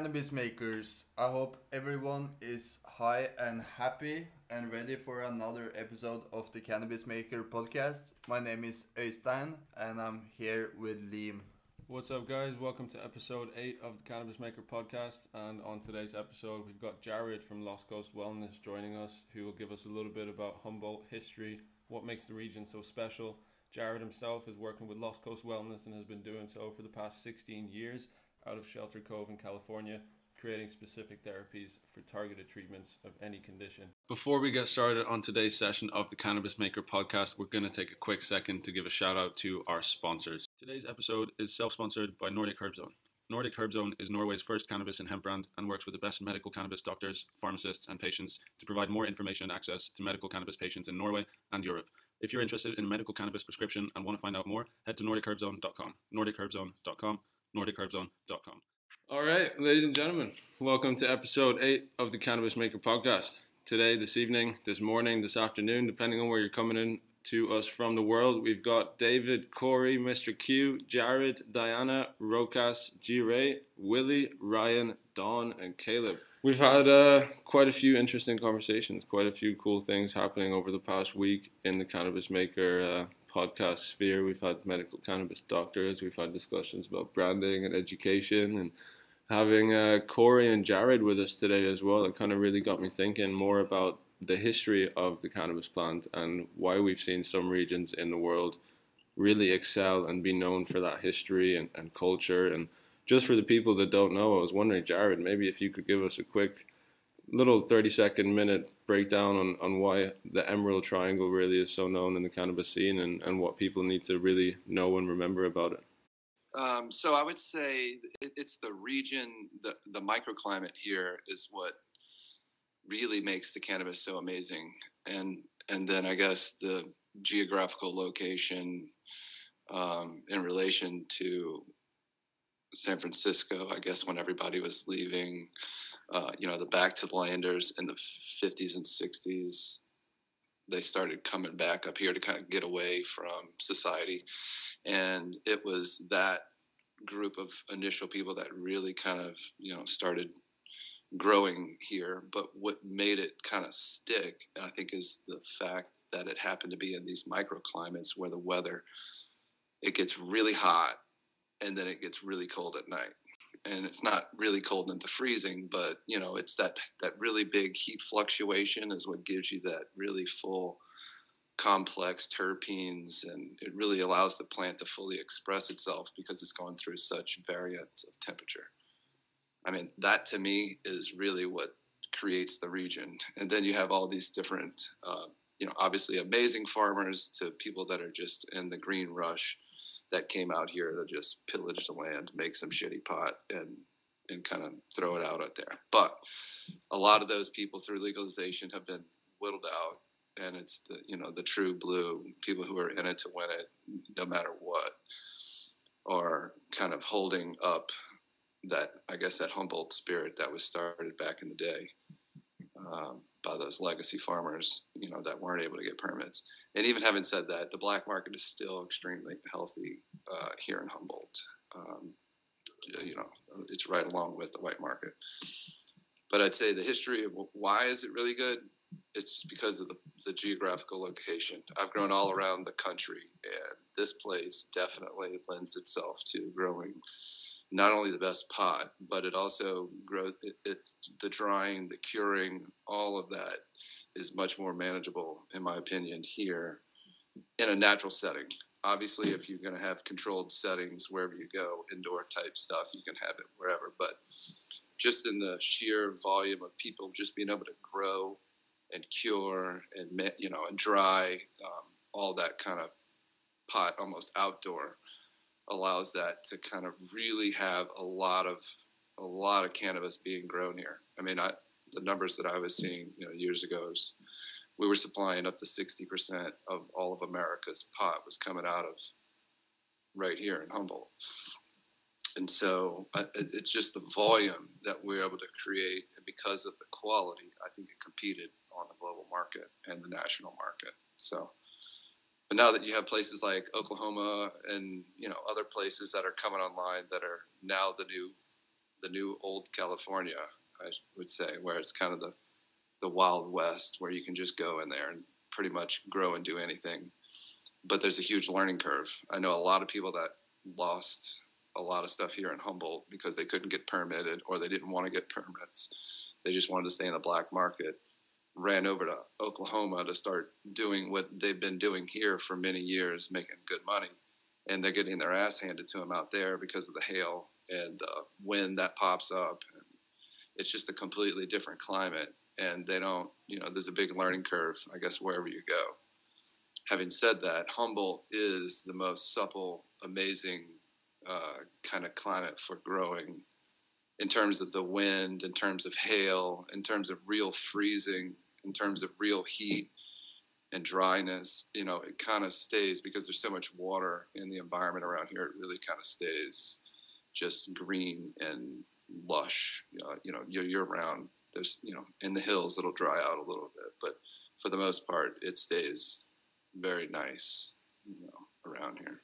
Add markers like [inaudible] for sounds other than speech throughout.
cannabis makers. I hope everyone is high and happy and ready for another episode of the Cannabis Maker podcast. My name is Øystein and I'm here with Liam. What's up, guys? Welcome to episode 8 of the Cannabis Maker podcast. And on today's episode, we've got Jared from Lost Coast Wellness joining us, who will give us a little bit about Humboldt history, what makes the region so special. Jared himself is working with Lost Coast Wellness and has been doing so for the past 16 years out of Shelter Cove in California, creating specific therapies for targeted treatments of any condition. Before we get started on today's session of the Cannabis Maker podcast, we're going to take a quick second to give a shout out to our sponsors. Today's episode is self sponsored by Nordic Herb Zone. Nordic Herb Zone is Norway's first cannabis and hemp brand and works with the best medical cannabis doctors, pharmacists, and patients to provide more information and access to medical cannabis patients in Norway and Europe. If you're interested in medical cannabis prescription and want to find out more, head to nordicherbzone.com. nordicherbzone.com. nordicherbzone.com. All right, ladies and gentlemen, welcome to episode 8 of the Cannabis Maker podcast. Today, this evening, this morning, this afternoon, depending on where you're coming in to us from the world, we've got David, Corey, Mr. Q, Jared, Diana, Rokas, G Ray, Willie, Ryan, Don, and Caleb. We've had uh, quite a few interesting conversations, quite a few cool things happening over the past week in the Cannabis Maker uh, podcast sphere. We've had medical cannabis doctors, we've had discussions about branding and education, and having uh, Corey and Jared with us today as well. It kind of really got me thinking more about the history of the cannabis plant and why we've seen some regions in the world really excel and be known for that history and, and culture and just for the people that don't know, I was wondering, Jared, maybe if you could give us a quick little 30 second minute breakdown on, on why the Emerald Triangle really is so known in the cannabis scene and, and what people need to really know and remember about it. Um, so I would say it, it's the region, the, the microclimate here is what really makes the cannabis so amazing. And, and then I guess the geographical location um, in relation to San Francisco, I guess, when everybody was leaving, uh, you know, the back to the landers in the 50s and 60s, they started coming back up here to kind of get away from society. And it was that group of initial people that really kind of, you know, started growing here. But what made it kind of stick, I think, is the fact that it happened to be in these microclimates where the weather, it gets really hot and then it gets really cold at night and it's not really cold into freezing but you know it's that that really big heat fluctuation is what gives you that really full complex terpenes and it really allows the plant to fully express itself because it's going through such variance of temperature. I mean that to me is really what creates the region. And then you have all these different uh, you know obviously amazing farmers to people that are just in the green rush that came out here to just pillage the land, make some shitty pot, and and kind of throw it out out there. But a lot of those people through legalization have been whittled out, and it's the you know the true blue people who are in it to win it, no matter what, are kind of holding up that I guess that Humboldt spirit that was started back in the day um, by those legacy farmers, you know, that weren't able to get permits and even having said that, the black market is still extremely healthy uh, here in Humboldt. Um, you know, it's right along with the white market. But I'd say the history of why is it really good? It's because of the, the geographical location. I've grown all around the country, and this place definitely lends itself to growing not only the best pot, but it also grows. It, it's the drying, the curing, all of that is much more manageable, in my opinion, here in a natural setting. Obviously, if you're going to have controlled settings wherever you go, indoor type stuff, you can have it wherever. But just in the sheer volume of people just being able to grow and cure and you know and dry, um, all that kind of pot almost outdoor allows that to kind of really have a lot of a lot of cannabis being grown here. I mean, I the numbers that I was seeing, you know, years ago, we were supplying up to 60% of all of America's pot was coming out of right here in Humboldt. And so uh, it's just the volume that we're able to create. And because of the quality, I think it competed on the global market and the national market. So but now that you have places like Oklahoma and you know other places that are coming online that are now the new the new old California, I would say, where it's kind of the the wild west where you can just go in there and pretty much grow and do anything. But there's a huge learning curve. I know a lot of people that lost a lot of stuff here in Humboldt because they couldn't get permitted or they didn't want to get [laughs] permits. They just wanted to stay in the black market. Ran over to Oklahoma to start doing what they've been doing here for many years, making good money. And they're getting their ass handed to them out there because of the hail and the wind that pops up. It's just a completely different climate. And they don't, you know, there's a big learning curve, I guess, wherever you go. Having said that, Humboldt is the most supple, amazing uh, kind of climate for growing in terms of the wind, in terms of hail, in terms of real freezing, in terms of real heat and dryness. You know, it kind of stays because there's so much water in the environment around here. It really kind of stays just green and lush. Uh, you know, year year round. There's you know in the hills it'll dry out a little bit, but for the most part it stays very nice. You know, around here.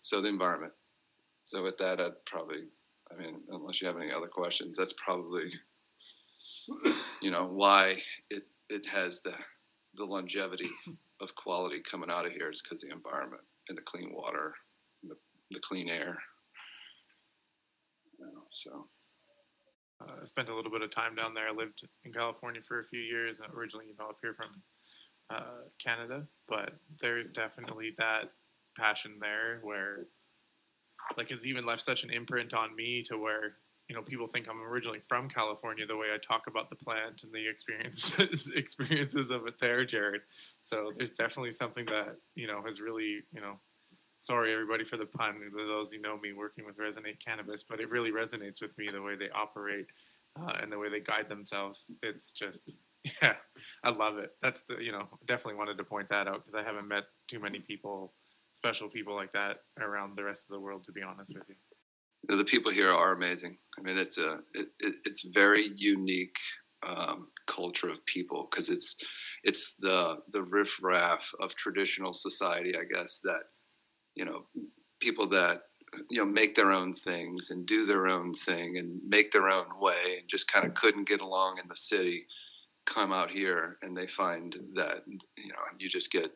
So the environment. So with that, I'd probably, I mean, unless you have any other questions, that's probably, you know, why it it has the the longevity of quality coming out of here is because the environment and the clean water, the, the clean air. So. Uh, I spent a little bit of time down there. I lived in California for a few years, and originally, you know, up here from uh, Canada. But there's definitely that passion there where like it's even left such an imprint on me to where you know people think I'm originally from California the way I talk about the plant and the experiences [laughs] experiences of it there, Jared. So there's definitely something that you know has really you know. Sorry everybody for the pun. Those who know me working with Resinate Cannabis, but it really resonates with me the way they operate uh, and the way they guide themselves. It's just [laughs] yeah, I love it. That's the you know definitely wanted to point that out because I haven't met too many people special people like that around the rest of the world. To be honest with you, the people here are amazing. I mean, it's a it, it, it's very unique um, culture of people because it's it's the the riffraff of traditional society, I guess. That you know, people that you know make their own things and do their own thing and make their own way and just kind of couldn't get along in the city come out here and they find that you know you just get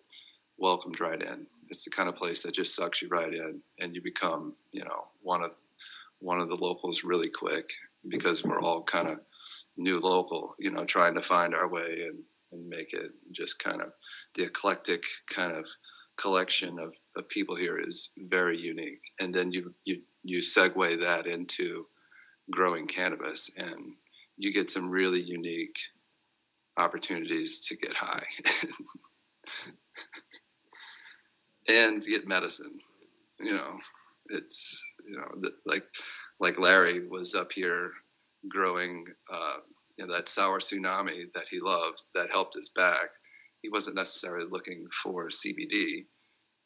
welcomed right in. It's the kind of place that just sucks you right in, and you become, you know, one of one of the locals really quick because we're all kind of new local, you know, trying to find our way and, and make it just kind of the eclectic kind of collection of, of people here is very unique. And then you, you, you segue that into growing cannabis and you get some really unique opportunities to get high. [laughs] and get medicine. You know, it's you know like like Larry was up here growing uh, you know, that sour tsunami that he loved that helped his back. He wasn't necessarily looking for CBD.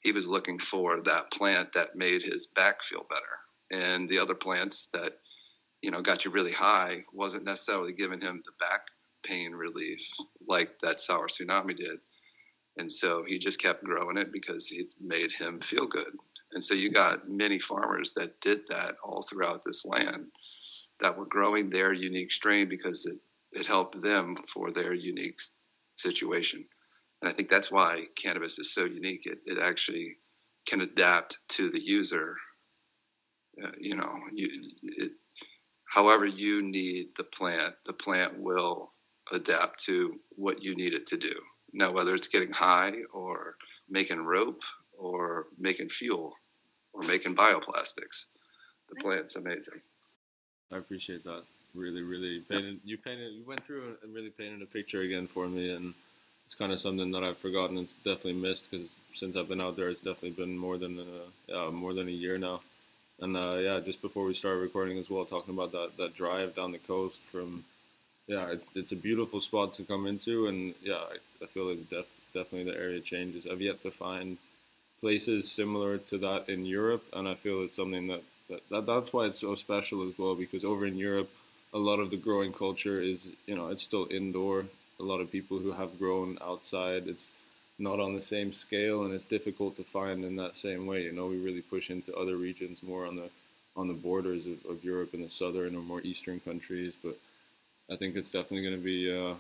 He was looking for that plant that made his back feel better. And the other plants that you know got you really high wasn't necessarily giving him the back pain relief like that sour tsunami did. And so he just kept growing it because it made him feel good. And so you got many farmers that did that all throughout this land that were growing their unique strain because it, it helped them for their unique situation. And I think that's why cannabis is so unique. It, it actually can adapt to the user. Uh, you know, you, it, however you need the plant, the plant will adapt to what you need it to do. Now, whether it's getting high or making rope or making fuel or making bioplastics, the plant's amazing. I appreciate that. Really, really painted. You painted. You went through and really painted a picture again for me, and it's kind of something that I've forgotten and definitely missed because since I've been out there, it's definitely been more than a, uh, more than a year now. And uh, yeah, just before we started recording as well, talking about that that drive down the coast from yeah, it, it's a beautiful spot to come into, and yeah, I, I feel like def, definitely the area changes. I've yet to find places similar to that in Europe, and I feel it's something that, that, that that's why it's so special as well. Because over in Europe, a lot of the growing culture is you know it's still indoor. A lot of people who have grown outside, it's not on the same scale, and it's difficult to find in that same way. You know, we really push into other regions more on the on the borders of, of Europe and the southern or more eastern countries, but I think it's definitely going to be, uh,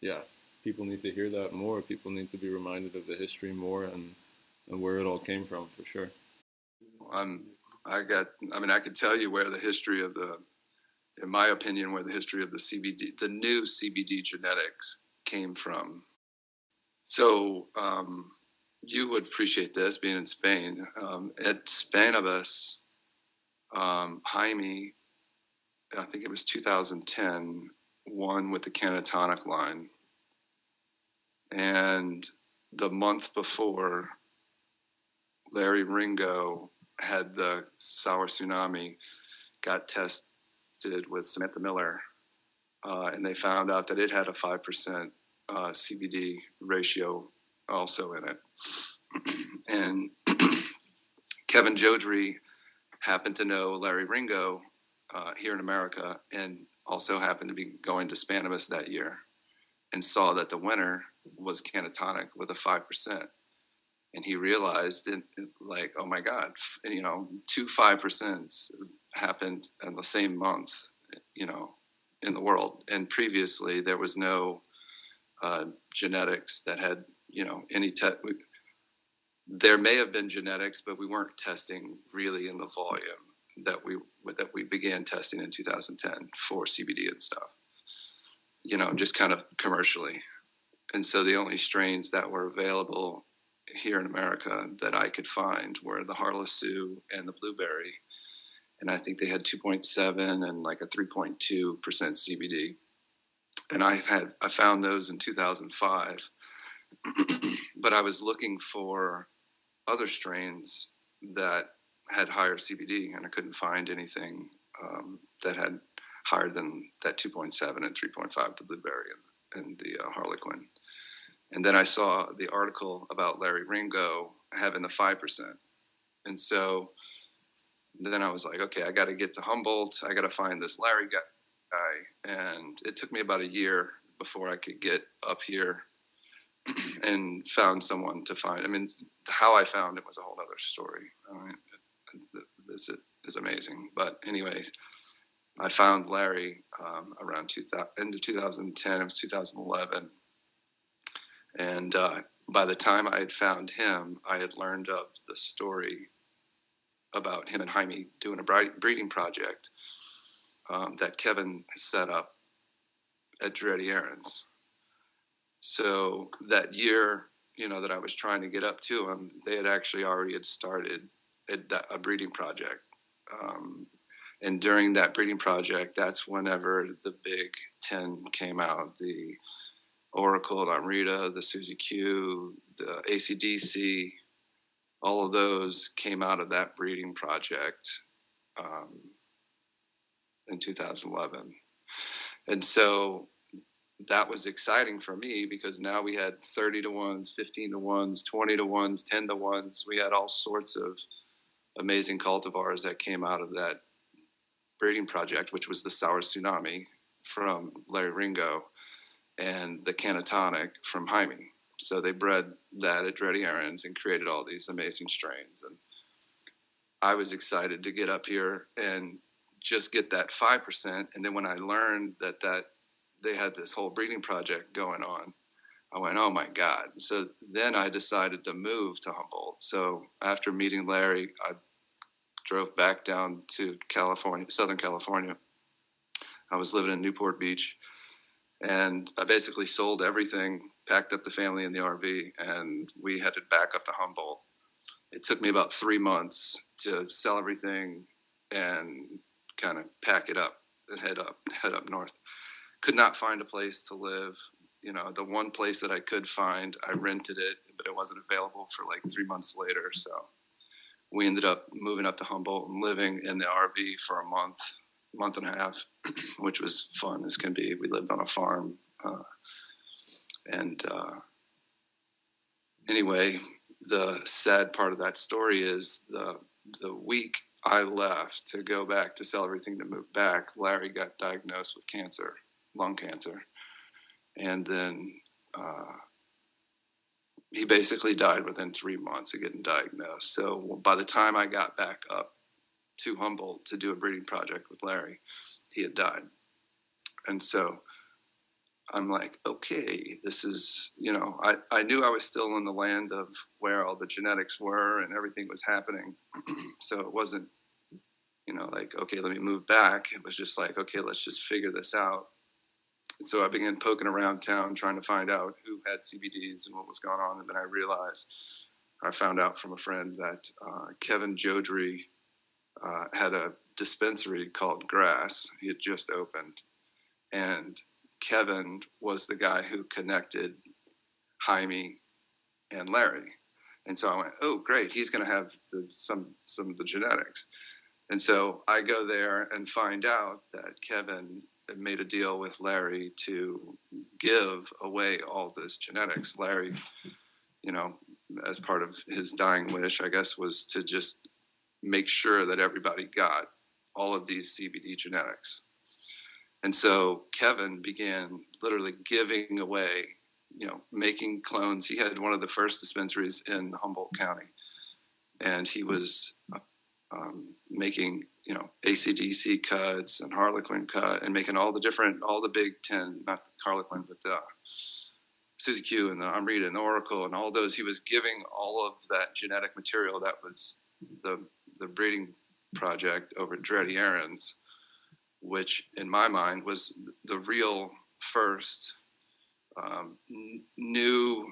yeah, people need to hear that more. People need to be reminded of the history more and, and where it all came from for sure. I'm, I got, I mean, I could tell you where the history of the, in my opinion, where the history of the CBD, the new CBD genetics came from. So, um, you would appreciate this being in Spain. Um, at Spannabis, um, Jaime, I think it was 2010, won with the Cannatonic line. And the month before, Larry Ringo had the sour tsunami, got tested with Samantha Miller, uh, and they found out that it had a 5% uh, CBD ratio also in it. [clears throat] and [clears throat] Kevin Jodrey happened to know Larry Ringo uh, here in America and also happened to be going to Spannabis that year and saw that the winner was Cannatonic with a 5%. And he realized, it, it, like, oh my God, you know, two 5% happened in the same month, you know, in the world. And previously, there was no uh, genetics that had, you know, any te- there may have been genetics, but we weren't testing really in the volume that we that we began testing in 2010 for CBD and stuff. You know, just kind of commercially. And so the only strains that were available here in America that I could find were the Harlequin and the blueberry. And I think they had 2.7 and like a 3.2% CBD. And I've had I found those in 2005. [clears throat] but I was looking for other strains that had higher CBD, and I couldn't find anything um, that had higher than that 2.7 and 3.5, the blueberry and, and the uh, harlequin. And then I saw the article about Larry Ringo having the 5%. And so then I was like, okay, I got to get to Humboldt. I got to find this Larry guy. And it took me about a year before I could get up here [clears throat] and found someone to find. I mean, how I found it was a whole other story. I mean, this is amazing. But anyways, I found Larry um, around 2000, end of 2010. It was 2011, and uh, by the time I had found him, I had learned of the story about him and Jaime doing a breeding project um, that Kevin set up at Andretti Aaron's so that year, you know, that I was trying to get up to them, they had actually already had started a, a breeding project. Um, and during that breeding project, that's whenever the big 10 came out the Oracle, Amrita, the Suzy Q, the ACDC, all of those came out of that breeding project um, in 2011. And so that was exciting for me because now we had 30 to ones, 15 to ones, 20 to ones, 10 to ones. We had all sorts of amazing cultivars that came out of that breeding project, which was the Sour Tsunami from Larry Ringo and the Cannatonic from Jaime. So they bred that at Andretti Aaron's and created all these amazing strains. And I was excited to get up here and just get that 5%. And then when I learned that that they had this whole breeding project going on. I went, oh my God. So then I decided to move to Humboldt. So after meeting Larry, I drove back down to California, Southern California. I was living in Newport Beach. And I basically sold everything, packed up the family in the RV, and we headed back up to Humboldt. It took me about three months to sell everything and kind of pack it up and head up, head up north could not find a place to live. You know, the one place that I could find, I rented it, but it wasn't available for like three months later. So we ended up moving up to Humboldt and living in the RV for a month, month and a half, [clears throat] which was fun as can be. We lived on a farm. Uh, and uh, anyway, the sad part of that story is the the week I left to go back to sell everything to move back, Larry got diagnosed with cancer lung cancer. And then uh, he basically died within three months of getting diagnosed. So by the time I got back up to Humboldt to do a breeding project with Larry, he had died. And so I'm like, okay, this is, you know, I, I knew I was still in the land of where all the genetics were and everything was happening. [clears throat] so it wasn't, you know, like, okay, let me move back. It was just like, okay, let's just figure this out. And so I began poking around town trying to find out who had CBDs and what was going on. And then I realized, I found out from a friend that uh, Kevin Jodrey uh, had a dispensary called Grass. He had just opened. And Kevin was the guy who connected Jaime and Larry. And so I went, oh, great, he's going to have the, some some of the genetics. And so I go there and find out that Kevin made a deal with Larry to give away all this genetics. Larry, you know, as part of his dying wish, I guess, was to just make sure that everybody got all of these CBD genetics. And so Kevin began literally giving away, you know, making clones. He had one of the first dispensaries in Humboldt County, and he was um, making, you know, ACDC cuts and Harlequin cut and making all the different, all the Big Ten, not Harlequin, but the Suzy Q and the Amrita and the Oracle and all those. He was giving all of that genetic material that was the the breeding project over at Dreddy Aaron's which in my mind was the real first um, n- new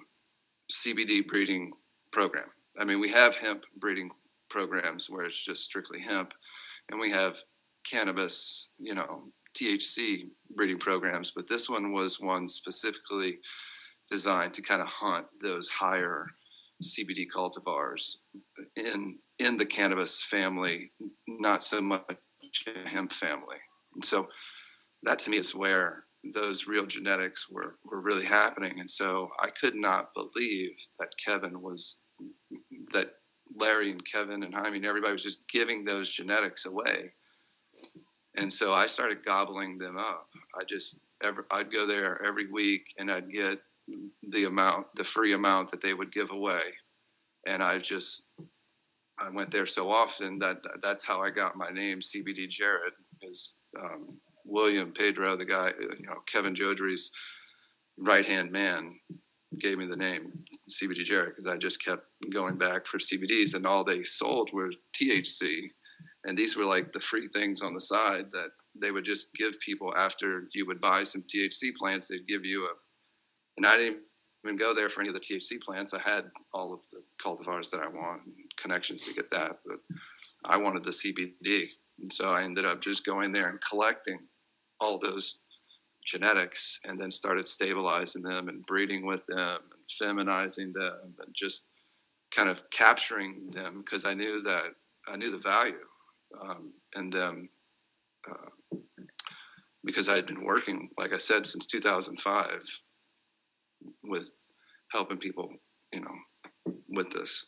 CBD breeding program. I mean, we have hemp breeding programs where it's just strictly hemp, and we have cannabis, you know, THC breeding programs, but this one was one specifically designed to kind of hunt those higher CBD cultivars in in the cannabis family, not so much hemp family. And so that to me is where those real genetics were, were really happening. And so I could not believe that Kevin was, that Larry and Kevin and Jaime and everybody was just giving those genetics away. And so I started gobbling them up. I just, every, I'd go there every week and I'd get the amount, the free amount that they would give away. And I just, I went there so often that that's how I got my name, CBD Jared, is um, William Pedro, the guy, uh, you know, Kevin Jodrey's right hand man, gave me the name CBD Jerry because I just kept going back for CBDs, and all they sold were THC, and these were like the free things on the side that they would just give people after you would buy some THC plants. They'd give you a, and I didn't even go there for any of the THC plants. I had all of the cultivars that I want, connections to get that, but I wanted the CBD. And so I ended up just going there and collecting all those genetics and then started stabilizing them and breeding with them and feminizing them and just kind of capturing them because I knew that I knew the value um, in them uh, because I had been working, like I said, since 2005 with helping people, you know, with this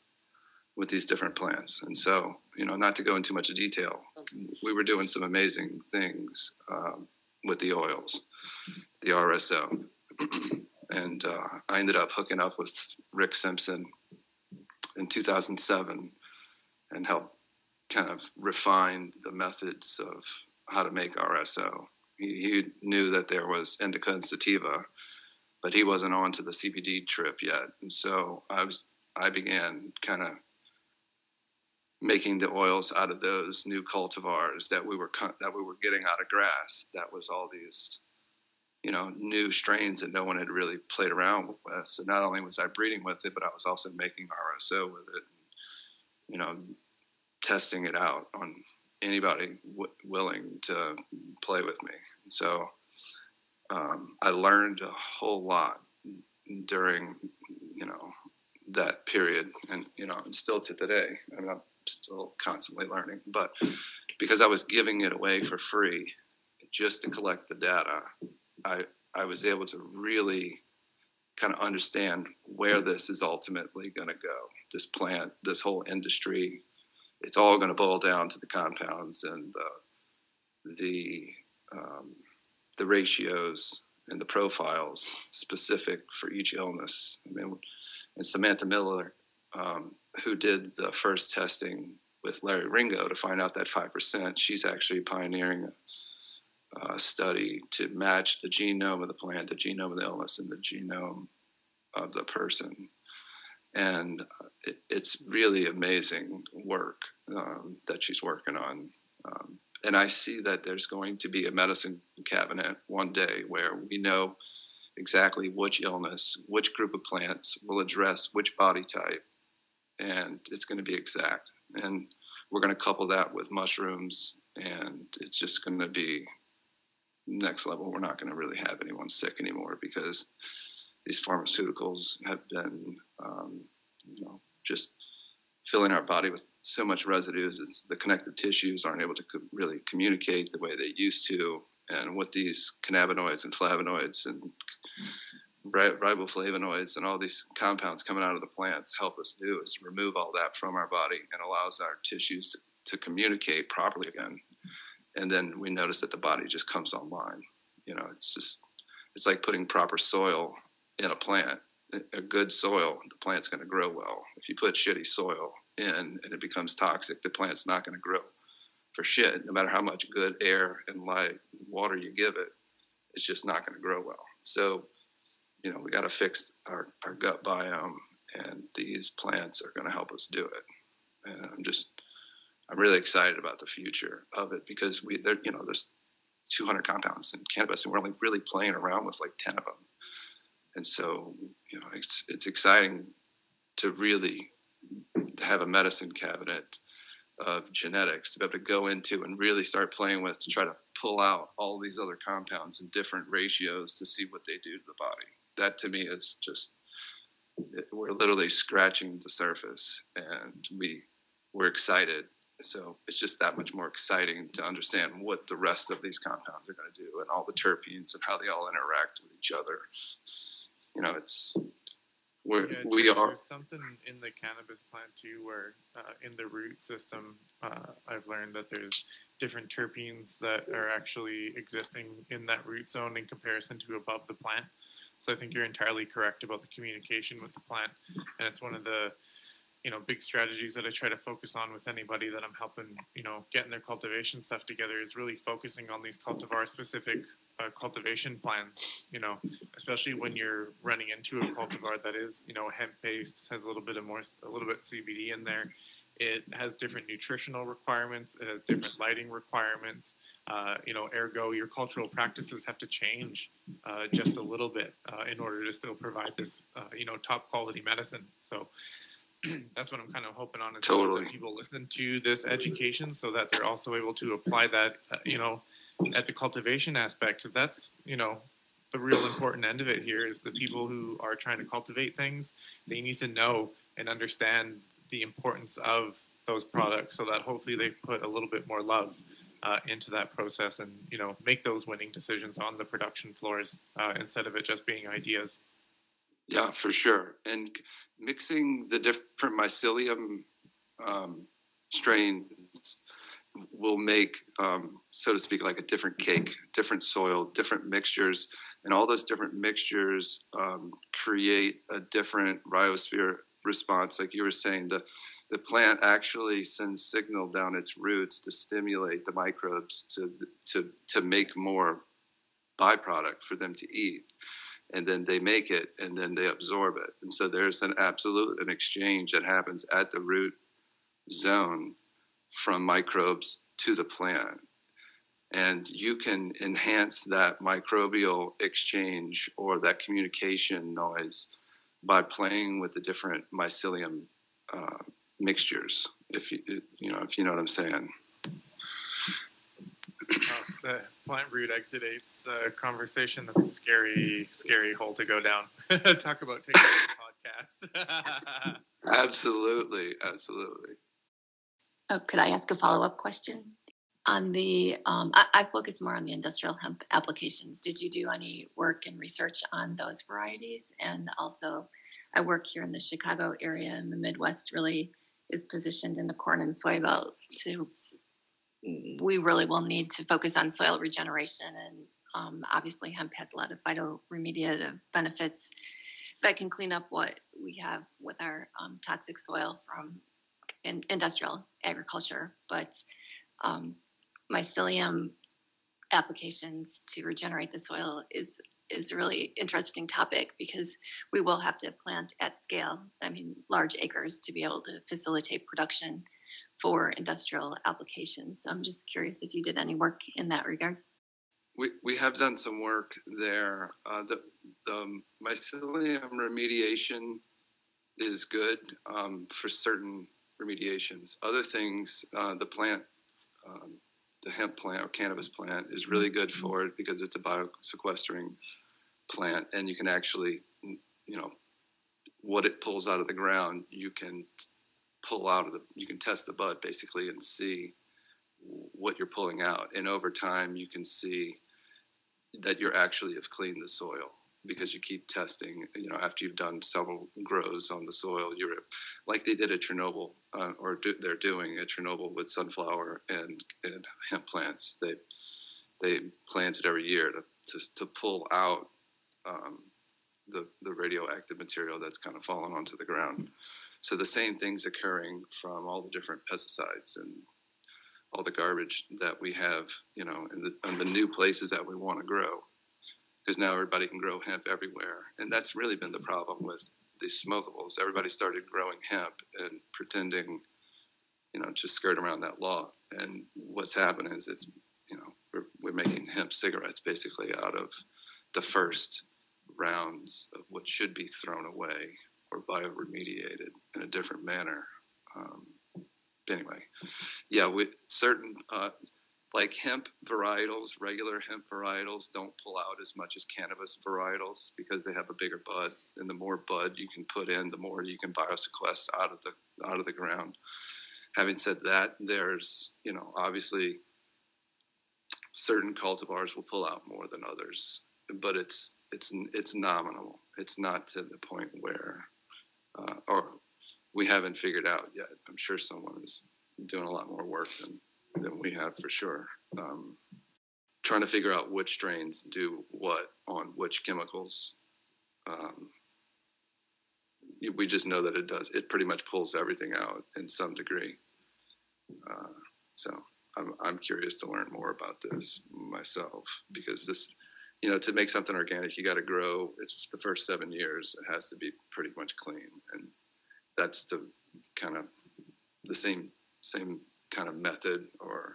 with these different plants. And so, you know, not to go into too much detail, we were doing some amazing things um, with the oils, the RSO. [clears throat] and uh, I ended up hooking up with Rick Simpson in 2007 and helped kind of refine the methods of how to make RSO. He, he knew that there was indica and sativa, but he wasn't on to the CBD trip yet. And so I was I began kind of making the oils out of those new cultivars that we were that we were getting out of grass. That was all these, you know, new strains that no one had really played around with. So not only was I breeding with it, but I was also making RSO with it. And, you know, testing it out on anybody w- willing to play with me. So um, I learned a whole lot during, you know, that period, and you know, and still to today. I mean, I'm still constantly learning, but because I was giving it away for free just to collect the data, I I was able to really kind of understand where this is ultimately going to go. This plant, this whole industry, it's all going to boil down to the compounds and the the um, the ratios and the profiles specific for each illness. I mean, And Samantha Miller, um, who did the first testing with Larry Ringo to find out that 5%, she's actually pioneering a, a study to match the genome of the plant, the genome of the illness, and the genome of the person. And it, it's really amazing work um, that she's working on. Um, and I see that there's going to be a medicine cabinet one day where we know exactly which illness, which group of plants will address which body type, and it's going to be exact. And we're going to couple that with mushrooms, and it's just going to be next level. We're not going to really have anyone sick anymore because these pharmaceuticals have been, um, you know, just filling our body with so much residues. It's the connective tissues aren't able to co- really communicate the way they used to. And what these cannabinoids and flavonoids and riboflavonoids and all these compounds coming out of the plants help us do is remove all that from our body and allows our tissues to, to communicate properly again. And then we notice that the body just comes online. You know, it's just, it's like putting proper soil in a plant. A good soil, the plant's going to grow well. If you put shitty soil in and it becomes toxic, the plant's not going to grow for shit. No matter how much good air and light, water you give it, it's just not going to grow well. So, you know, we got to fix our, our gut biome, and these plants are going to help us do it. And I'm just, I'm really excited about the future of it because we, there, you know, there's 200 compounds in cannabis, and we're only really playing around with like 10 of them. And so, you know, it's it's exciting to really have a medicine cabinet of genetics to be able to go into and really start playing with to try to pull out all these other compounds in different ratios to see what they do to the body. That to me is just we're literally scratching the surface and we we're excited. So it's just that much more exciting to understand what the rest of these compounds are going to do and all the terpenes and how they all interact with each other. You know, it's we're, Yeah, we are There's something in the cannabis plant too, where uh, in the root system, uh, I've learned that there's different terpenes that are actually existing in that root zone in comparison to above the plant. So I think you're entirely correct about the communication with the plant, and it's one of the you know big strategies that I try to focus on with anybody that I'm helping you know getting their cultivation stuff together is really focusing on these cultivar specific uh, cultivation plans. You know, especially when you're running into a cultivar that is you know hemp based, has a little bit of more a little bit CBD in there. It has different nutritional requirements. It has different lighting requirements. Uh, you know, ergo, your cultural practices have to change uh, just a little bit uh, in order to still provide this, uh, you know, top quality medicine. So [clears throat] that's what I'm kind of hoping on is Totally. that people listen to this education so that they're also able to apply that, uh, you know, at the cultivation aspect because that's, you know, the real important end of it here is the people who are trying to cultivate things. They need to know and understand the importance of those products so that hopefully they put a little bit more love uh, into that process and you know make those winning decisions on the production floors uh, instead of it just being ideas. Yeah, for sure. And mixing the different mycelium um, strains will make, um, so to speak, like a different cake, different soil, different mixtures, and all those different mixtures um, create a different rhizosphere response. Like you were saying, the the plant actually sends signal down its roots to stimulate the microbes to to to make more byproduct for them to eat and then they make it and then they absorb it and so there's an absolute an exchange that happens at the root zone from microbes to the plant and you can enhance that microbial exchange or that communication noise by playing with the different mycelium uh, mixtures if you you know if you know what i'm saying Uh, the plant root exudates uh, conversation. That's a scary, scary hole to go down. [laughs] Talk about taking a podcast. [laughs] absolutely absolutely Oh, could I ask a follow-up question? On the, um, I, I focus more on the industrial hemp applications. Did you do any work and research on those varieties? And also, I work here in the Chicago area, and the Midwest really is positioned in the corn and soy belt. To we really will need to focus on soil regeneration, and um, obviously, hemp has a lot of phytoremediative benefits that can clean up what we have with our um, toxic soil from in, industrial agriculture. But um, mycelium applications to regenerate the soil is is a really interesting topic because we will have to plant at scale. I mean, large acres to be able to facilitate production for industrial applications. So I'm just curious if you did any work in that regard. We, we have done some work there. Uh, the, the mycelium remediation is good um, for certain remediations. Other things, uh, the plant, um, the hemp plant or cannabis plant is really good mm-hmm. for it because it's a biosequestering plant and you can actually, you know, what it pulls out of the ground, you can pull out of the, you can test the bud basically and see what you're pulling out. And over time, you can see that you're actually have cleaned the soil because you keep testing. You know, after you've done several grows on the soil, you're like they did at Chernobyl, uh, or do, they're doing at Chernobyl with sunflower and, and hemp plants. They they planted every year to to, to pull out um, the the radioactive material that's kind of fallen onto the ground. So the same things occurring from all the different pesticides and all the garbage that we have, you know, in the, in the new places that we want to grow. Because now everybody can grow hemp everywhere. And that's really been the problem with these smokables. Everybody started growing hemp and pretending, you know, to skirt around that law. And what's happened is it's, you know, we're, we're making hemp cigarettes basically out of the first rounds of what should be thrown away or bioremediated in a different manner. Um, anyway, yeah, with certain uh, like hemp varietals, regular hemp varietals don't pull out as much as cannabis varietals because they have a bigger bud, and the more bud you can put in, the more you can biosequester out of the out of the ground. Having said that, there's you know obviously certain cultivars will pull out more than others, but it's it's it's nominal. It's not to the point where, uh, or we haven't figured out yet. I'm sure someone is doing a lot more work than than we have for sure. Um, trying to figure out which strains do what on which chemicals. Um, we just know that it does. It pretty much pulls everything out in some degree. Uh, so I'm I'm curious to learn more about this myself because this you know, to make something organic, you got to grow. It's the first seven years. It has to be pretty much clean, and that's the kind of the same same kind of method or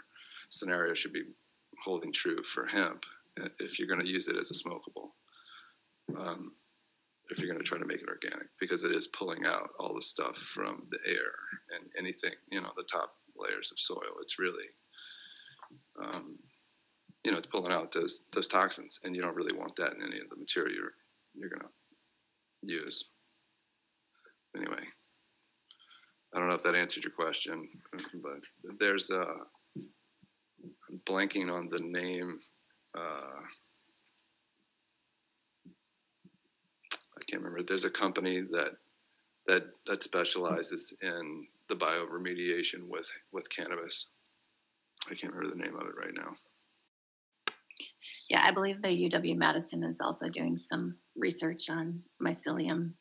scenario should be holding true for hemp if you're going to use it as a smokable. Um, if you're going to try to make it organic, because it is pulling out all the stuff from the air and anything, you know, the top layers of soil. It's really um, you know, it's pulling out those those toxins, and you don't really want that in any of the material you're you're gonna use. Anyway, I don't know if that answered your question, but there's a I'm blanking on the name. Uh, I can't remember. There's a company that that that specializes in the bioremediation with with cannabis. I can't remember the name of it right now. Yeah, I believe the UW Madison is also doing some research on mycelium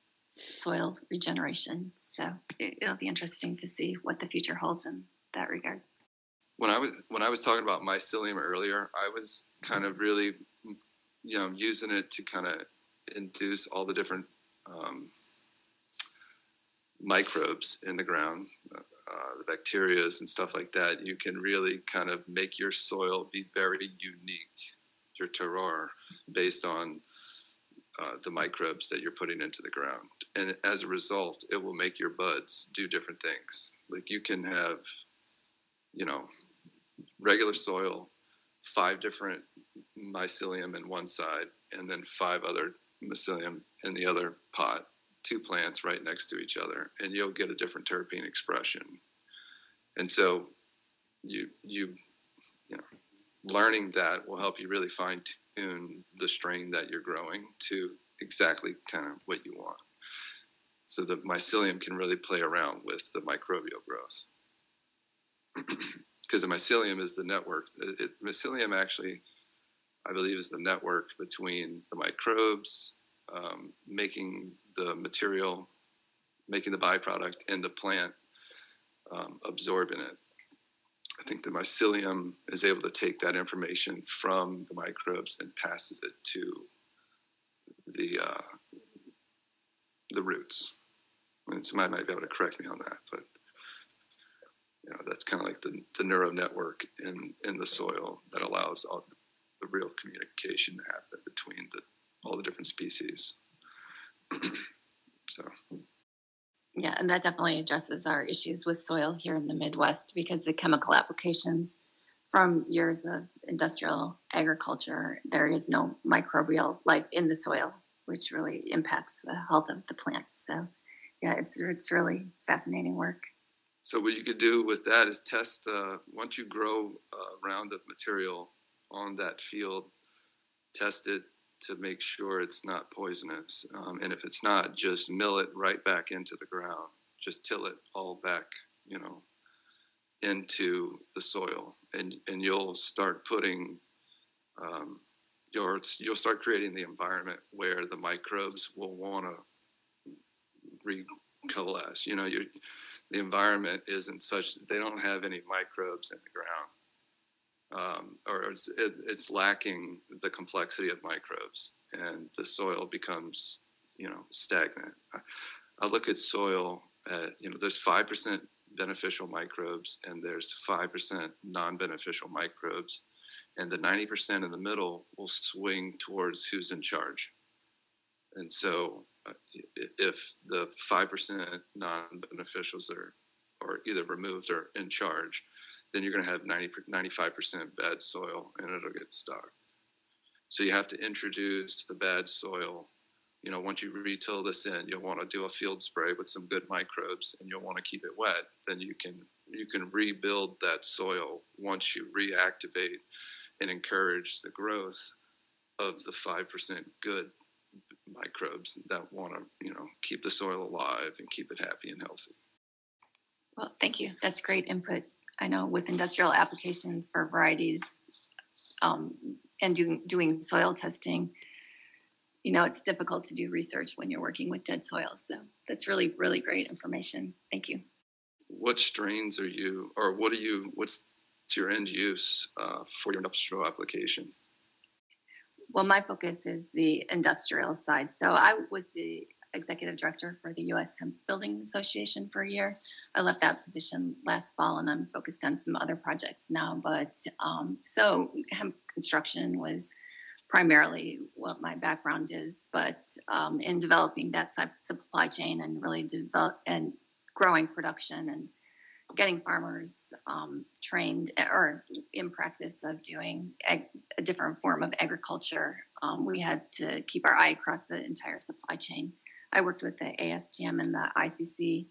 soil regeneration. So it'll be interesting to see what the future holds in that regard. When I was when I was talking about mycelium earlier, I was kind of really, you know, using it to kind of induce all the different um, microbes in the ground, uh, the bacterias and stuff like that. You can really kind of make your soil be very unique your terroir based on uh, the microbes that you're putting into the ground. And as a result, it will make your buds do different things. Like you can have, you know, regular soil, five different mycelium in one side, and then five other mycelium in the other pot, two plants right next to each other, and you'll get a different terpene expression. And so you you you know learning that will help you really fine the strain that you're growing to exactly kind of what you want. So the mycelium can really play around with the microbial growth. [clears throat] Because the mycelium is the network. It, it, mycelium actually, I believe, is the network between the microbes um, making the material, making the byproduct in the plant um, absorbing it. I think the mycelium is able to take that information from the microbes and passes it to the uh, the roots. Mean, somebody might be able to correct me on that, but you know that's kind of like the, the neural network in in the soil that allows all the real communication to happen between the all the different species. [clears throat] so yeah, and that definitely addresses our issues with soil here in the Midwest because the chemical applications from years of industrial agriculture, there is no microbial life in the soil, which really impacts the health of the plants. So, yeah, it's it's really fascinating work. So, what you could do with that is test uh, once you grow a round of material on that field, test it to make sure it's not poisonous. Um, and if it's not, just mill it right back into the ground. Just till it all back, you know, into the soil, and and you'll start putting, um, you'll you'll start creating the environment where the microbes will want to recoalesce. You know, the environment isn't such they don't have any microbes in the ground um, or it's, it, it's lacking the complexity of microbes, and the soil becomes, you know, stagnant. I, I look at soil. At, you know, there's five percent beneficial microbes, and there's five percent non-beneficial microbes, and the ninety percent in the middle will swing towards who's in charge. And so, uh, if the five percent non-beneficials are, are either removed or in charge, then you're going to have 90, 95% bad soil and it'll get stuck. So you have to introduce the bad soil. You know, once you retill this in, you'll want to do a field spray with some good microbes and you'll want to keep it wet. Then you can you can rebuild that soil once you reactivate and encourage the growth of the 5% good microbes that want to, you know, keep the soil alive and keep it happy and healthy. Well, thank you. That's great input. I know with industrial applications for varieties um, and doing doing soil testing, you know, it's difficult to do research when you're working with dead soil. So that's really, really great information. Thank you. What strains are you, or what are you, what's your end use uh, for your industrial applications? Well, my focus is the industrial side. So I was the executive director for the U.S. Hemp Building Association for a year. I left that position last fall, and I'm focused on some other projects now. But um, so hemp construction was primarily what my background is, but um, in developing that supply chain and really develop and growing production and getting farmers um, trained or in practice of doing ag- a different form of agriculture. Um, we had to keep our eye across the entire supply chain. I worked with the ASTM and the ICC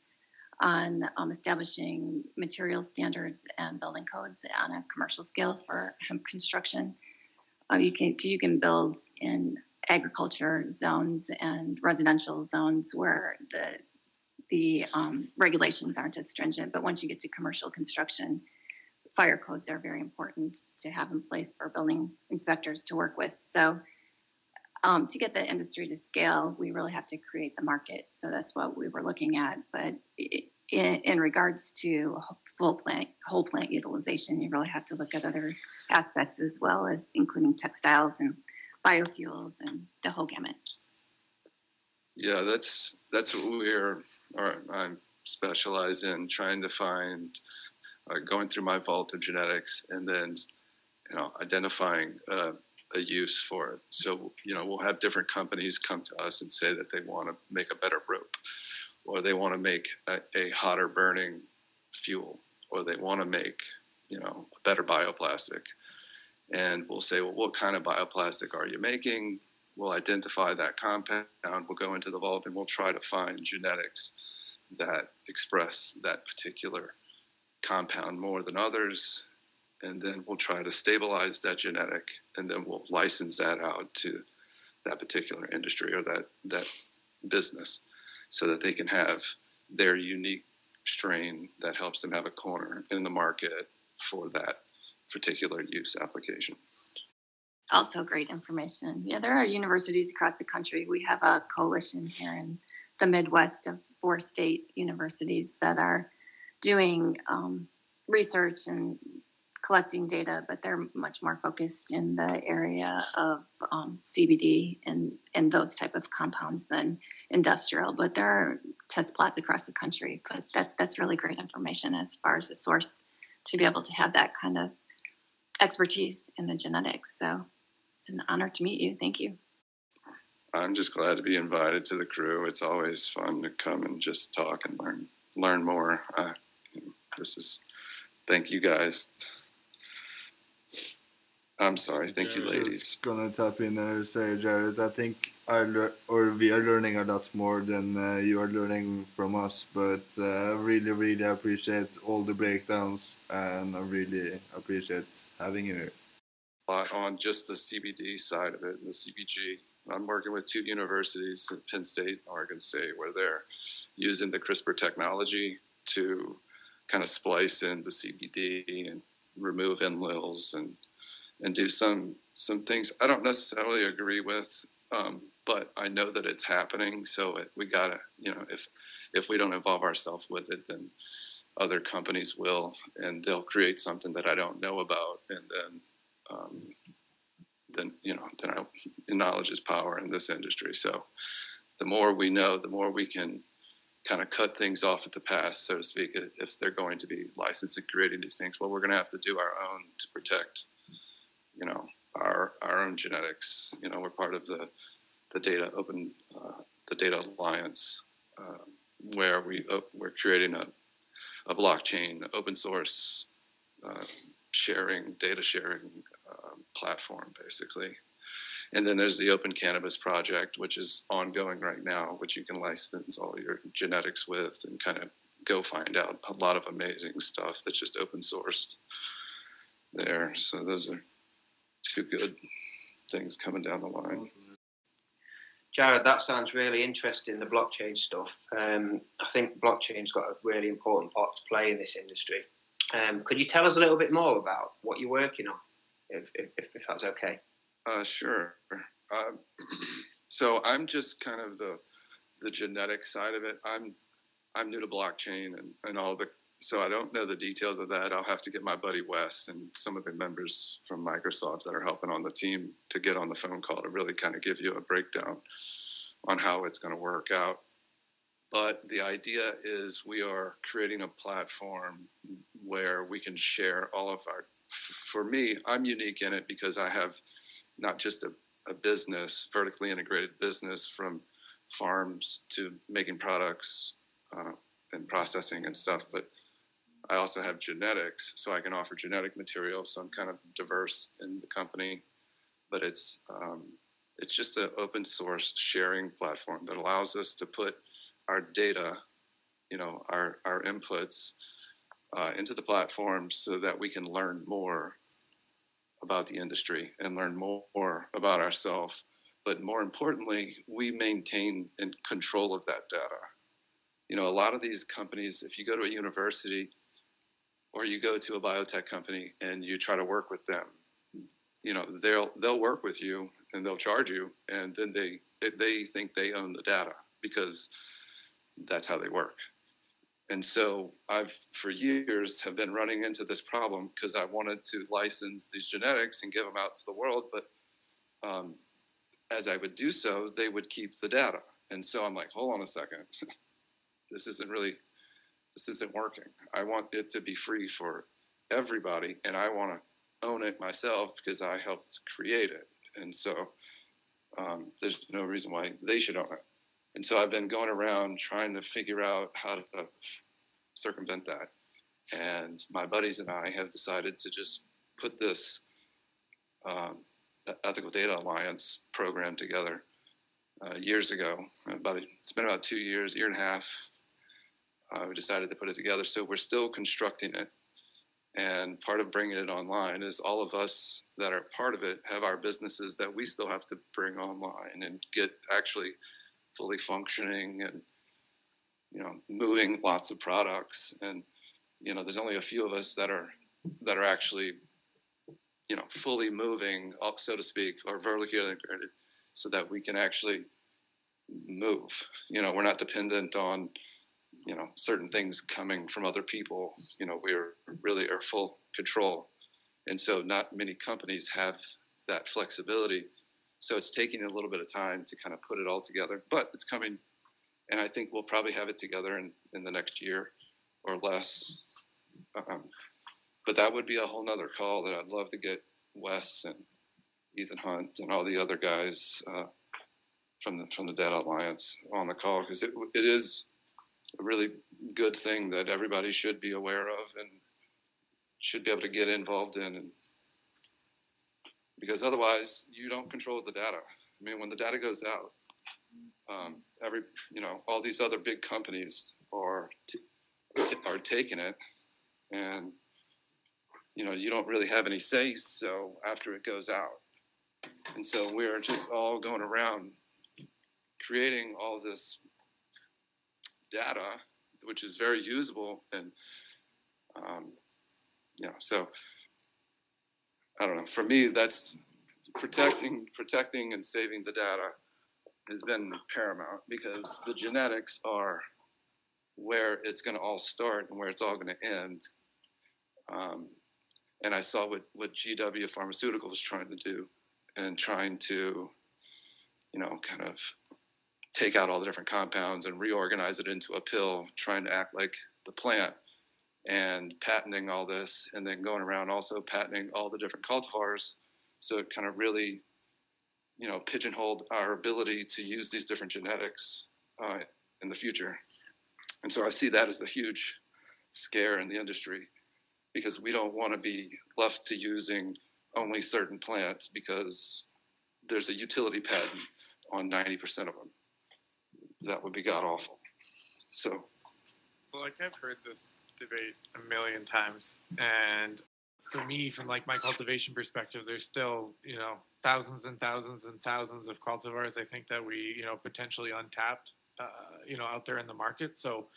on um, establishing material standards and building codes on a commercial scale for hemp construction. Uh, you can because you can build in agriculture zones and residential zones where the the um, regulations aren't as stringent. But once you get to commercial construction, fire codes are very important to have in place for building inspectors to work with. So um, to get the industry to scale, we really have to create the market. So that's what we were looking at. But in, in, regards to full plant, whole plant utilization, you really have to look at other aspects as well as including textiles and biofuels and the whole gamut. Yeah, that's that's what we're or I'm specialized in trying to find, uh, going through my vault of genetics and then you know identifying. Uh, a use for it. So, you know, we'll have different companies come to us and say that they want to make a better rope, or they want to make a, a hotter burning fuel, or they want to make, you know, a better bioplastic. And we'll say, well, what kind of bioplastic are you making? We'll identify that compound. We'll go into the vault and we'll try to find genetics that express that particular compound more than others and then we'll try to stabilize that genetic and then we'll license that out to that particular industry or that that business so that they can have their unique strain that helps them have a corner in the market for that particular use application. also great information. Yeah, there are universities across the country. We have a coalition here in the Midwest of four state universities that are doing um, research and collecting data, but they're much more focused in the area of um, CBD and, and those type of compounds than industrial. But there are test plots across the country. But that, that's really great information as far as the source to be able to have that kind of expertise in the genetics. So it's an honor to meet you. Thank you. I'm just glad to be invited to the crew. It's always fun to come and just talk and learn learn more. Uh, this is thank you guys. I'm sorry. Thank you, ladies. Just gonna tap in and say, Jared, I think I lear- or we are learning a lot more than uh, you are learning from us. But uh, I really, really appreciate all the breakdowns, and I really appreciate having you here. On just the CBD side of it, the CBG, I'm working with two universities Penn State, and Oregon State, where they're using the CRISPR technology to kind of splice in the CBD and remove enlils and and do some some things I don't necessarily agree with, um, but I know that it's happening. So it, we gotta, you know, if if we don't involve ourselves with it, then other companies will, and they'll create something that I don't know about, and then um, then you know, then I, knowledge is power in this industry. So the more we know, the more we can kind of cut things off at the pass, so to speak. If they're going to be licensed and creating these things, well, we're going to have to do our own to protect you know our our own genetics. You know, we're part of the the data open uh, the data alliance uh, where we uh, we're creating a a blockchain open source uh, sharing data sharing um, platform basically. And then there's the Open Cannabis Project, which is ongoing right now, which you can license all your genetics with and kind of go find out a lot of amazing stuff that's just open sourced there. So those are two good things coming down the line. Jared, that sounds really interesting. The blockchain stuff. Um, I think blockchain's got a really important part to play in this industry. Um, could you tell us a little bit more about what you're working on, if if, if that's okay? Uh, sure. Uh, [clears throat] so I'm just kind of the the genetic side of it. I'm I'm new to blockchain and, and all the so I don't know the details of that. I'll have to get my buddy Wes and some of the members from Microsoft that are helping on the team to get on the phone call to really kind of give you a breakdown on how it's going to work out. But the idea is we are creating a platform where we can share all of our. For me, I'm unique in it because I have not just a, a business, vertically integrated business from farms to making products uh, and processing and stuff, but I also have genetics, so I can offer genetic material. So I'm kind of diverse in the company, but it's um, it's just an open source sharing platform that allows us to put our data, you know, our our inputs uh, into the platform so that we can learn more about the industry and learn more about ourselves. But more importantly, we maintain and control of that data. You know, a lot of these companies, if you go to a university, or you go to a biotech company and you try to work with them you know they'll they'll work with you and they'll charge you and then they they think they own the data because that's how they work. And so i've for years have been running into this problem because i wanted to license these genetics and give them out to the world but um, as i would do so they would keep the data. And so i'm like hold on a second. [laughs] This isn't really this isn't working. I want it to be free for everybody, and I want to own it myself because I helped create it. And so um, there's no reason why they should own it. And so I've been going around trying to figure out how to circumvent that. And my buddies and I have decided to just put this um, Ethical Data Alliance program together uh, years ago. About it's been about two years, year and a half, uh, we decided to put it together. So we're still constructing it. And part of bringing it online is all of us that are part of it have our businesses that we still have to bring online and get actually fully functioning and, you know, moving lots of products. And, you know, there's only a few of us that are, that are actually you know, fully moving up, so to speak, or vertically integrated, so that we can actually move. You know, we're not dependent on, you know, certain things coming from other people. You know, we're really are full control, and so not many companies have that flexibility. So it's taking a little bit of time to kind of put it all together, but it's coming, and I think we'll probably have it together in in the next year or less. Um, but that would be a whole nother call that I'd love to get Wes and Ethan Hunt and all the other guys uh, from the from the Data Alliance on the call because it it is a really good thing that everybody should be aware of and should be able to get involved in and because otherwise you don't control the data. I mean, when the data goes out, um, every you know all these other big companies are t- t- are taking it, and you know you don't really have any say so after it goes out, and so we're just all going around creating all this data, which is very usable and um, you know so I don't know. For me, that's protecting, protecting, and saving the data has been paramount because the genetics are where it's going to all start and where it's all going to end. Um, and I saw what what GW Pharmaceutical was trying to do and trying to, you know, kind of take out all the different compounds and reorganize it into a pill, trying to act like the plant and patenting all this and then going around also patenting all the different cultivars. So it kind of really you know pigeonholed our ability to use these different genetics uh, in the future. And so i see that as a huge scare in the industry because we don't want to be left to using only certain plants because there's a utility patent on 90% of them that would be god awful so So like I've heard this debate a million times, and for me, from like my cultivation perspective, there's still you know thousands and thousands and thousands of cultivars. I think that we you know potentially untapped, uh, you know, out there in the market. So,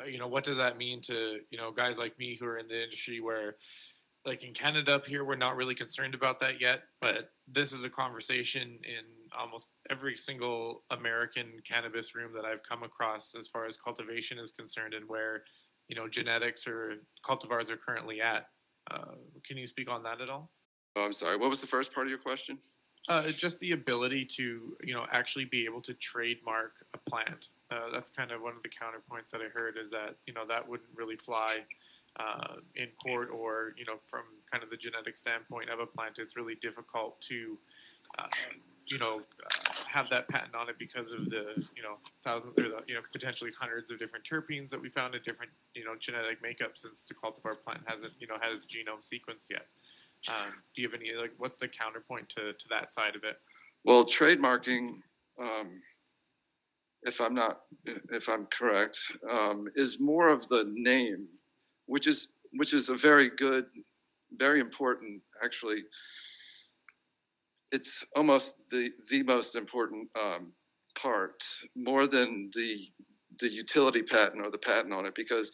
uh, you know, what does that mean to you know guys like me who are in the industry where like in Canada up here, we're not really concerned about that yet, but this is a conversation in almost every single American cannabis room that I've come across as far as cultivation is concerned and where, you know, genetics or cultivars are currently at. Uh, can you speak on that at all? oh, i'm sorry what was the first part of your question Uh, just the ability to, you know, actually be able to trademark a plant. Uh, that's kind of one of the counterpoints that I heard is that, you know, that wouldn't really fly uh, in court or, you know, from kind of the genetic standpoint of a plant, it's really difficult to, uh, you know, uh, have that patent on it because of the, you know, thousands or the, you know, potentially hundreds of different terpenes that we found in different, you know, genetic makeup since the cultivar plant hasn't, you know, had its genome sequenced yet. Um, do you have any, like, what's the counterpoint to, to that side of it? Well, trademarking, um, if I'm not, if I'm correct, um, is more of the name, which is which is a very good, very important. Actually, it's almost the the most important um, part, more than the the utility patent or the patent on it, because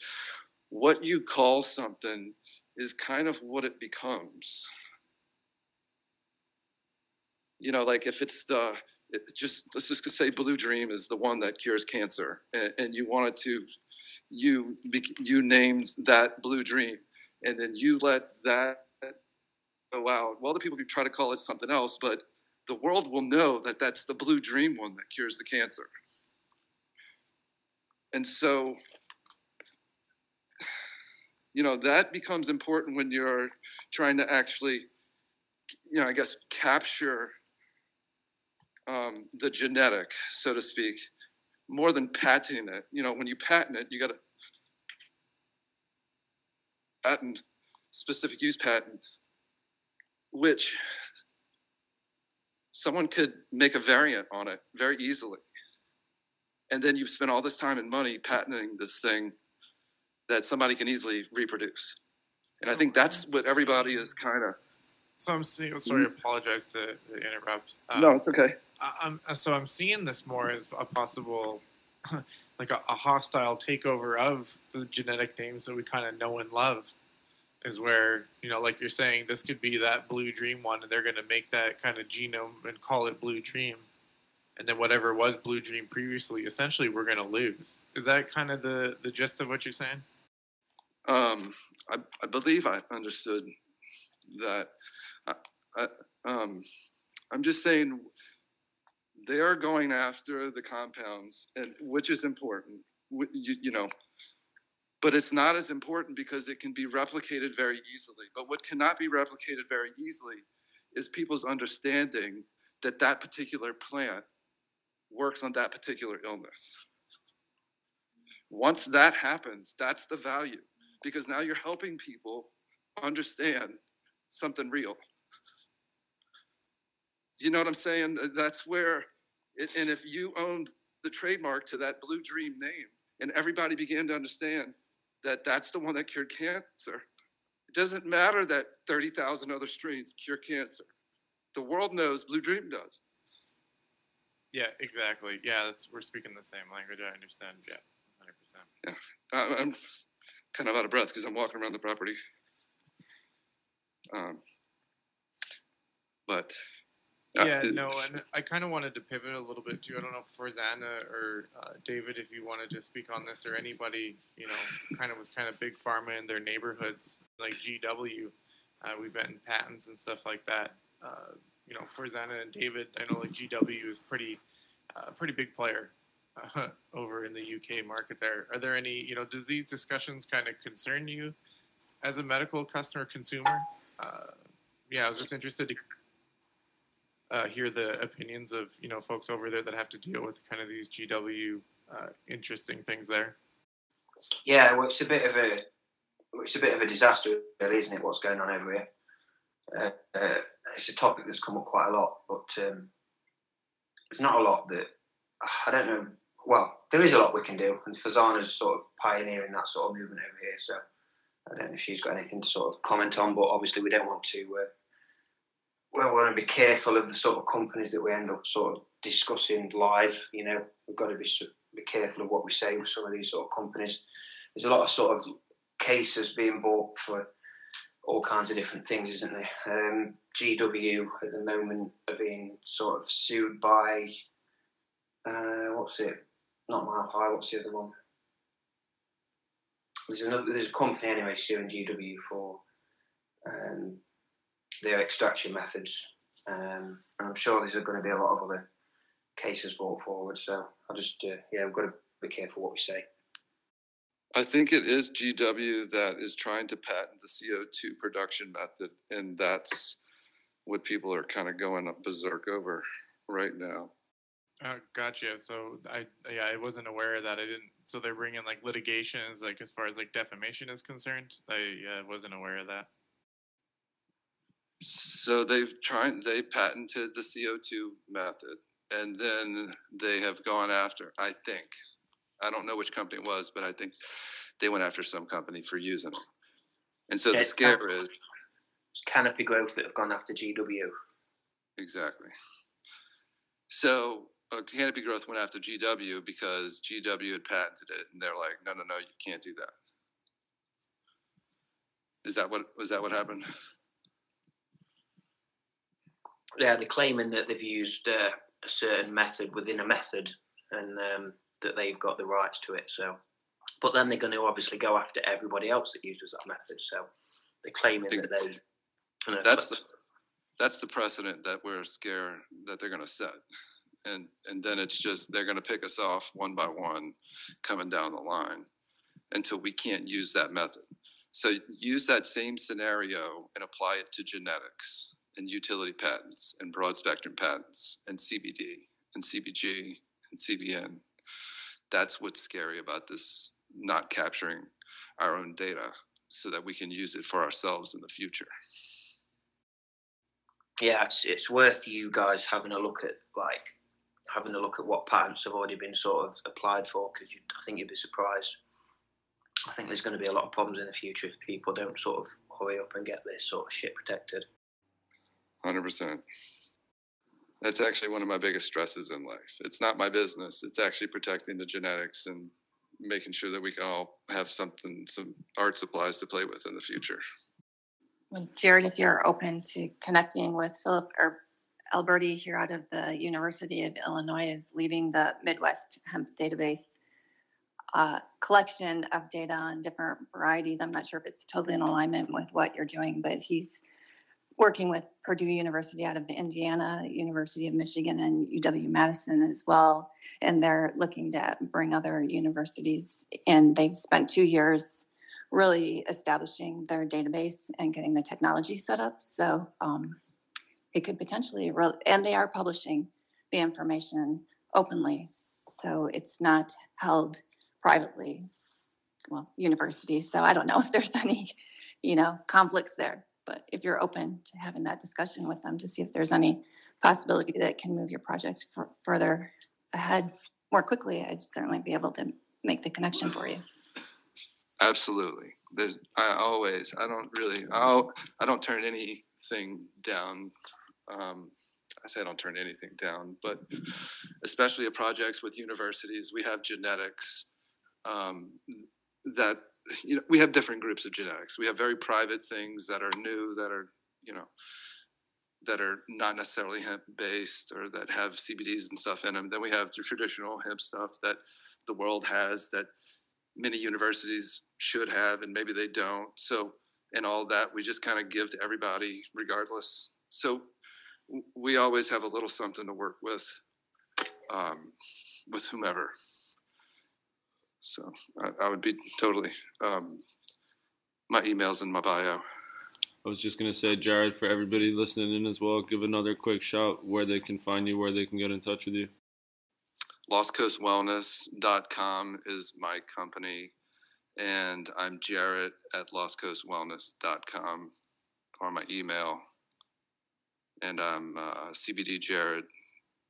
what you call something is kind of what it becomes. You know, like if it's the it just let's just say Blue Dream is the one that cures cancer, and, and you wanted to, you you named that Blue Dream, and then you let that out. Well, the people can try to call it something else, but the world will know that that's the Blue Dream one that cures the cancer. And so, you know, that becomes important when you're trying to actually, you know, I guess capture um, the genetic, so to speak, more than patenting it. You know, when you patent it, you got to patent specific use patent, which someone could make a variant on it very easily. And then you've spent all this time and money patenting this thing that somebody can easily reproduce. And I think that's what everybody is kind of. So I'm seeing. Sorry, I apologize to, to interrupt. Um, No, it's okay. I, I'm uh, so I'm seeing this more as a possible, [laughs] like a, a hostile takeover of the genetic names that we kind of know and love. Is where you know, like you're saying, this could be that blue dream one, and they're going to make that kind of genome and call it blue dream, and then whatever was blue dream previously, essentially, we're going to lose. Is that kind of the the gist of what you're saying? Um, I, I believe I understood that. I, I, um, I'm just saying they are going after the compounds, and which is important. You, you know, but it's not as important because it can be replicated very easily. But what cannot be replicated very easily is people's understanding that that particular plant works on that particular illness. Once that happens, that's the value because now you're helping people understand something real. You know what I'm saying? That's where, it, and if you owned the trademark to that blue dream name and everybody began to understand that that's the one that cured cancer, it doesn't matter that 30,000 other strains cure cancer. The world knows Blue Dream does. Yeah, exactly. Yeah, that's we're speaking the same language. I understand. Yeah, hundred percent. Yeah, I'm kind of out of breath because I'm walking around the property. Um, but uh, yeah, no, and I kind of wanted to pivot a little bit too. I don't know if Farzana or uh, David, if you wanted to speak on this, or anybody, you know, kind of with kind of big pharma in their neighborhoods, like GW. Uh, we've been patents and stuff like that. Uh, you know, Farzana and David, I know like GW is pretty, uh, pretty big player uh, [laughs] over in the UK market. There, are there any, you know, does these discussions kind of concern you as a medical customer consumer? yeah, I was just interested to uh, hear the opinions of you know folks over there that have to deal with kind of these GW uh, interesting things there. Yeah, well, it's a bit of a it's a bit of a disaster, isn't it? What's going on over here? Uh, uh, it's a topic that's come up quite a lot, but um, there's not a lot that I don't know. Well, there is a lot we can do, and Farzana's sort of pioneering that sort of movement over here. So I don't know if she's got anything to sort of comment on, but obviously we don't want to uh, we want to be careful of the sort of companies that we end up sort of discussing live. You know, we've got to be be careful of what we say with some of these sort of companies. There's a lot of sort of cases being bought for all kinds of different things, isn't there? Um, GW at the moment are being sort of sued by uh, what's it? Not Mile High. What's the other one? There's another. There's a company anyway suing GW for um, their extraction methods. Um, and I'm sure there's going to be a lot of other cases brought forward. So I just, uh, yeah, we've got to be careful what we say. I think it is GW that is trying to patent the CO2 production method, and that's what people are kind of going up berserk over right now. Uh, gotcha. So I yeah I wasn't aware of that. I didn't. So they're bringing like litigations like as far as like defamation is concerned. I uh, wasn't aware of that. So they've tried, they patented the CO2 method, and then they have gone after, I think, I don't know which company it was, but I think they went after some company for using it. And so yeah, the scare can- is Canopy Growth that have gone after GW. Exactly. So uh, Canopy Growth went after GW because GW had patented it, and they're like, "No, no, no, you can't do that. Is that what was that what happened? Yeah, they're claiming that they've used uh, a certain method within a method, and um, that they've got the rights to it. So, but then they're going to obviously go after everybody else that uses that method. So, they're claiming that they. You know, that's the that's the precedent that we're scared that they're going to set, and and then it's just they're going to pick us off one by one, coming down the line, until we can't use that method. So use that same scenario and apply it to genetics and utility patents and broad spectrum patents and CBD and CBG and CBN. That's what's scary about this not capturing our own data so that we can use it for ourselves in the future. Yeah, it's, it's worth you guys having a look at like having a look at what patents have already been sort of applied for because I think you'd be surprised. I think there's going to be a lot of problems in the future if people don't sort of hurry up and get this sort of shit protected. 100%. That's actually one of my biggest stresses in life. It's not my business. It's actually protecting the genetics and making sure that we can all have something, some art supplies to play with in the future. Well, Jared, if you're open to connecting with Philip or Alberti here out of the University of Illinois is leading the Midwest hemp database uh, collection of data on different varieties. I'm not sure if it's totally in alignment with what you're doing, but he's working with Purdue University out of Indiana, University of Michigan, and UW Madison as well. And they're looking to bring other universities in. They've spent two years really establishing their database and getting the technology set up. So um, it could potentially, re- and they are publishing the information openly. So it's not held privately, well, universities. So I don't know if there's any, you know, conflicts there. But if you're open to having that discussion with them to see if there's any possibility that can move your project f- further ahead more quickly, I'd certainly be able to make the connection for you. Absolutely. There's I always I don't really I'll I don't turn anything down. Um, I say I don't turn anything down, but especially projects with universities, we have genetics um, that you know we have different groups of genetics. We have very private things that are new that are you know that are not necessarily hemp based or that have CBDs and stuff in them. Then we have the traditional hemp stuff that the world has that many universities should have and maybe they don't. So and all that we just kind of give to everybody regardless. So we always have a little something to work with um, with whomever. So I, I would be totally. Um, my email's in my bio. I was just gonna say, Jared, for everybody listening in as well, give another quick shout where they can find you, where they can get in touch with you. LostCoastWellness.com is my company, and I'm Jared at LostCoastWellness.com or my email, and I'm uh, CBD Jared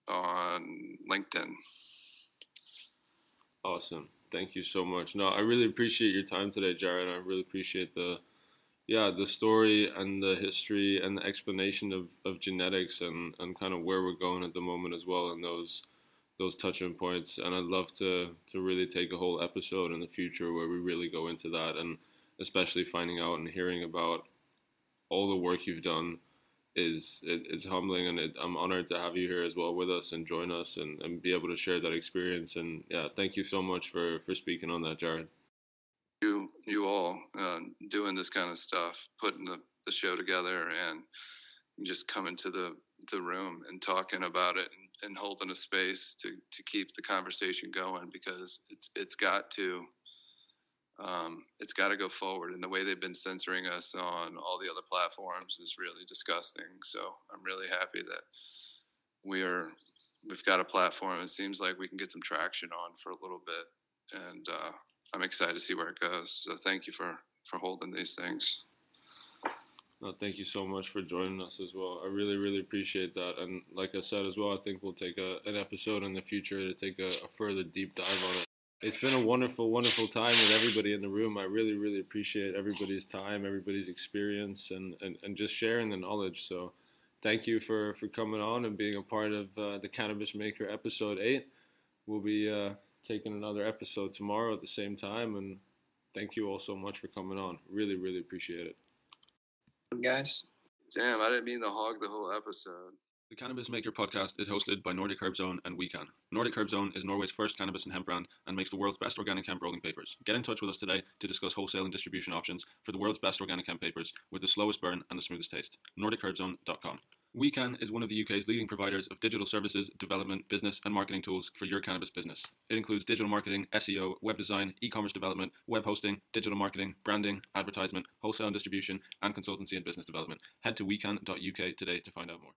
on LinkedIn. Awesome. Thank you so much. No, I really appreciate your time today, Jared. I really appreciate the yeah, the story and the history and the explanation of, of genetics and, and kind of where we're going at the moment as well and those those touching points. And I'd love to to really take a whole episode in the future where we really go into that and especially finding out and hearing about all the work you've done is it, it's humbling and it, I'm honored to have you here as well with us and join us and, and be able to share that experience. And yeah thank you so much for for speaking on that Jared. You you all uh, doing this kind of stuff putting the, the show together and just coming to the the room and talking about it and, and holding a space to to keep the conversation going because it's it's got to um, it's got to go forward. And the way they've been censoring us on all the other platforms is really disgusting. So I'm really happy that we are we've got a platform. It seems like we can get some traction on for a little bit, and uh, I'm excited to see where it goes. So thank you for for holding these things. No, thank you so much for joining us as well. I really, really appreciate that. And like I said as well, I think we'll take a, an episode in the future to take a, a further deep dive on it it's been a wonderful, wonderful time with everybody in the room. I really, really appreciate everybody's time, everybody's experience, and, and, and just sharing the knowledge. So, thank you for, for coming on and being a part of uh, the Cannabis Maker episode eight. We'll be uh, taking another episode tomorrow at the same time. And thank you all so much for coming on. Really, really appreciate it. Guys. Damn, I didn't mean to hog the whole episode. The Cannabis Maker podcast is hosted by Nordic Herb Zone and WeCann. Nordic Herb Zone is Norway's first cannabis and hemp brand and makes the world's best organic hemp rolling papers. Get in touch with us today to discuss wholesale and distribution options for the world's best organic hemp papers with the slowest burn and the smoothest taste. NordicHerbZone.com. WeCann is one of the UK's leading providers of digital services, development, business, and marketing tools for your cannabis business. It includes digital marketing, SEO, web design, e commerce development, web hosting, digital marketing, branding, advertisement, wholesale and distribution, and consultancy and business development. Head to wecan.uk today to find out more.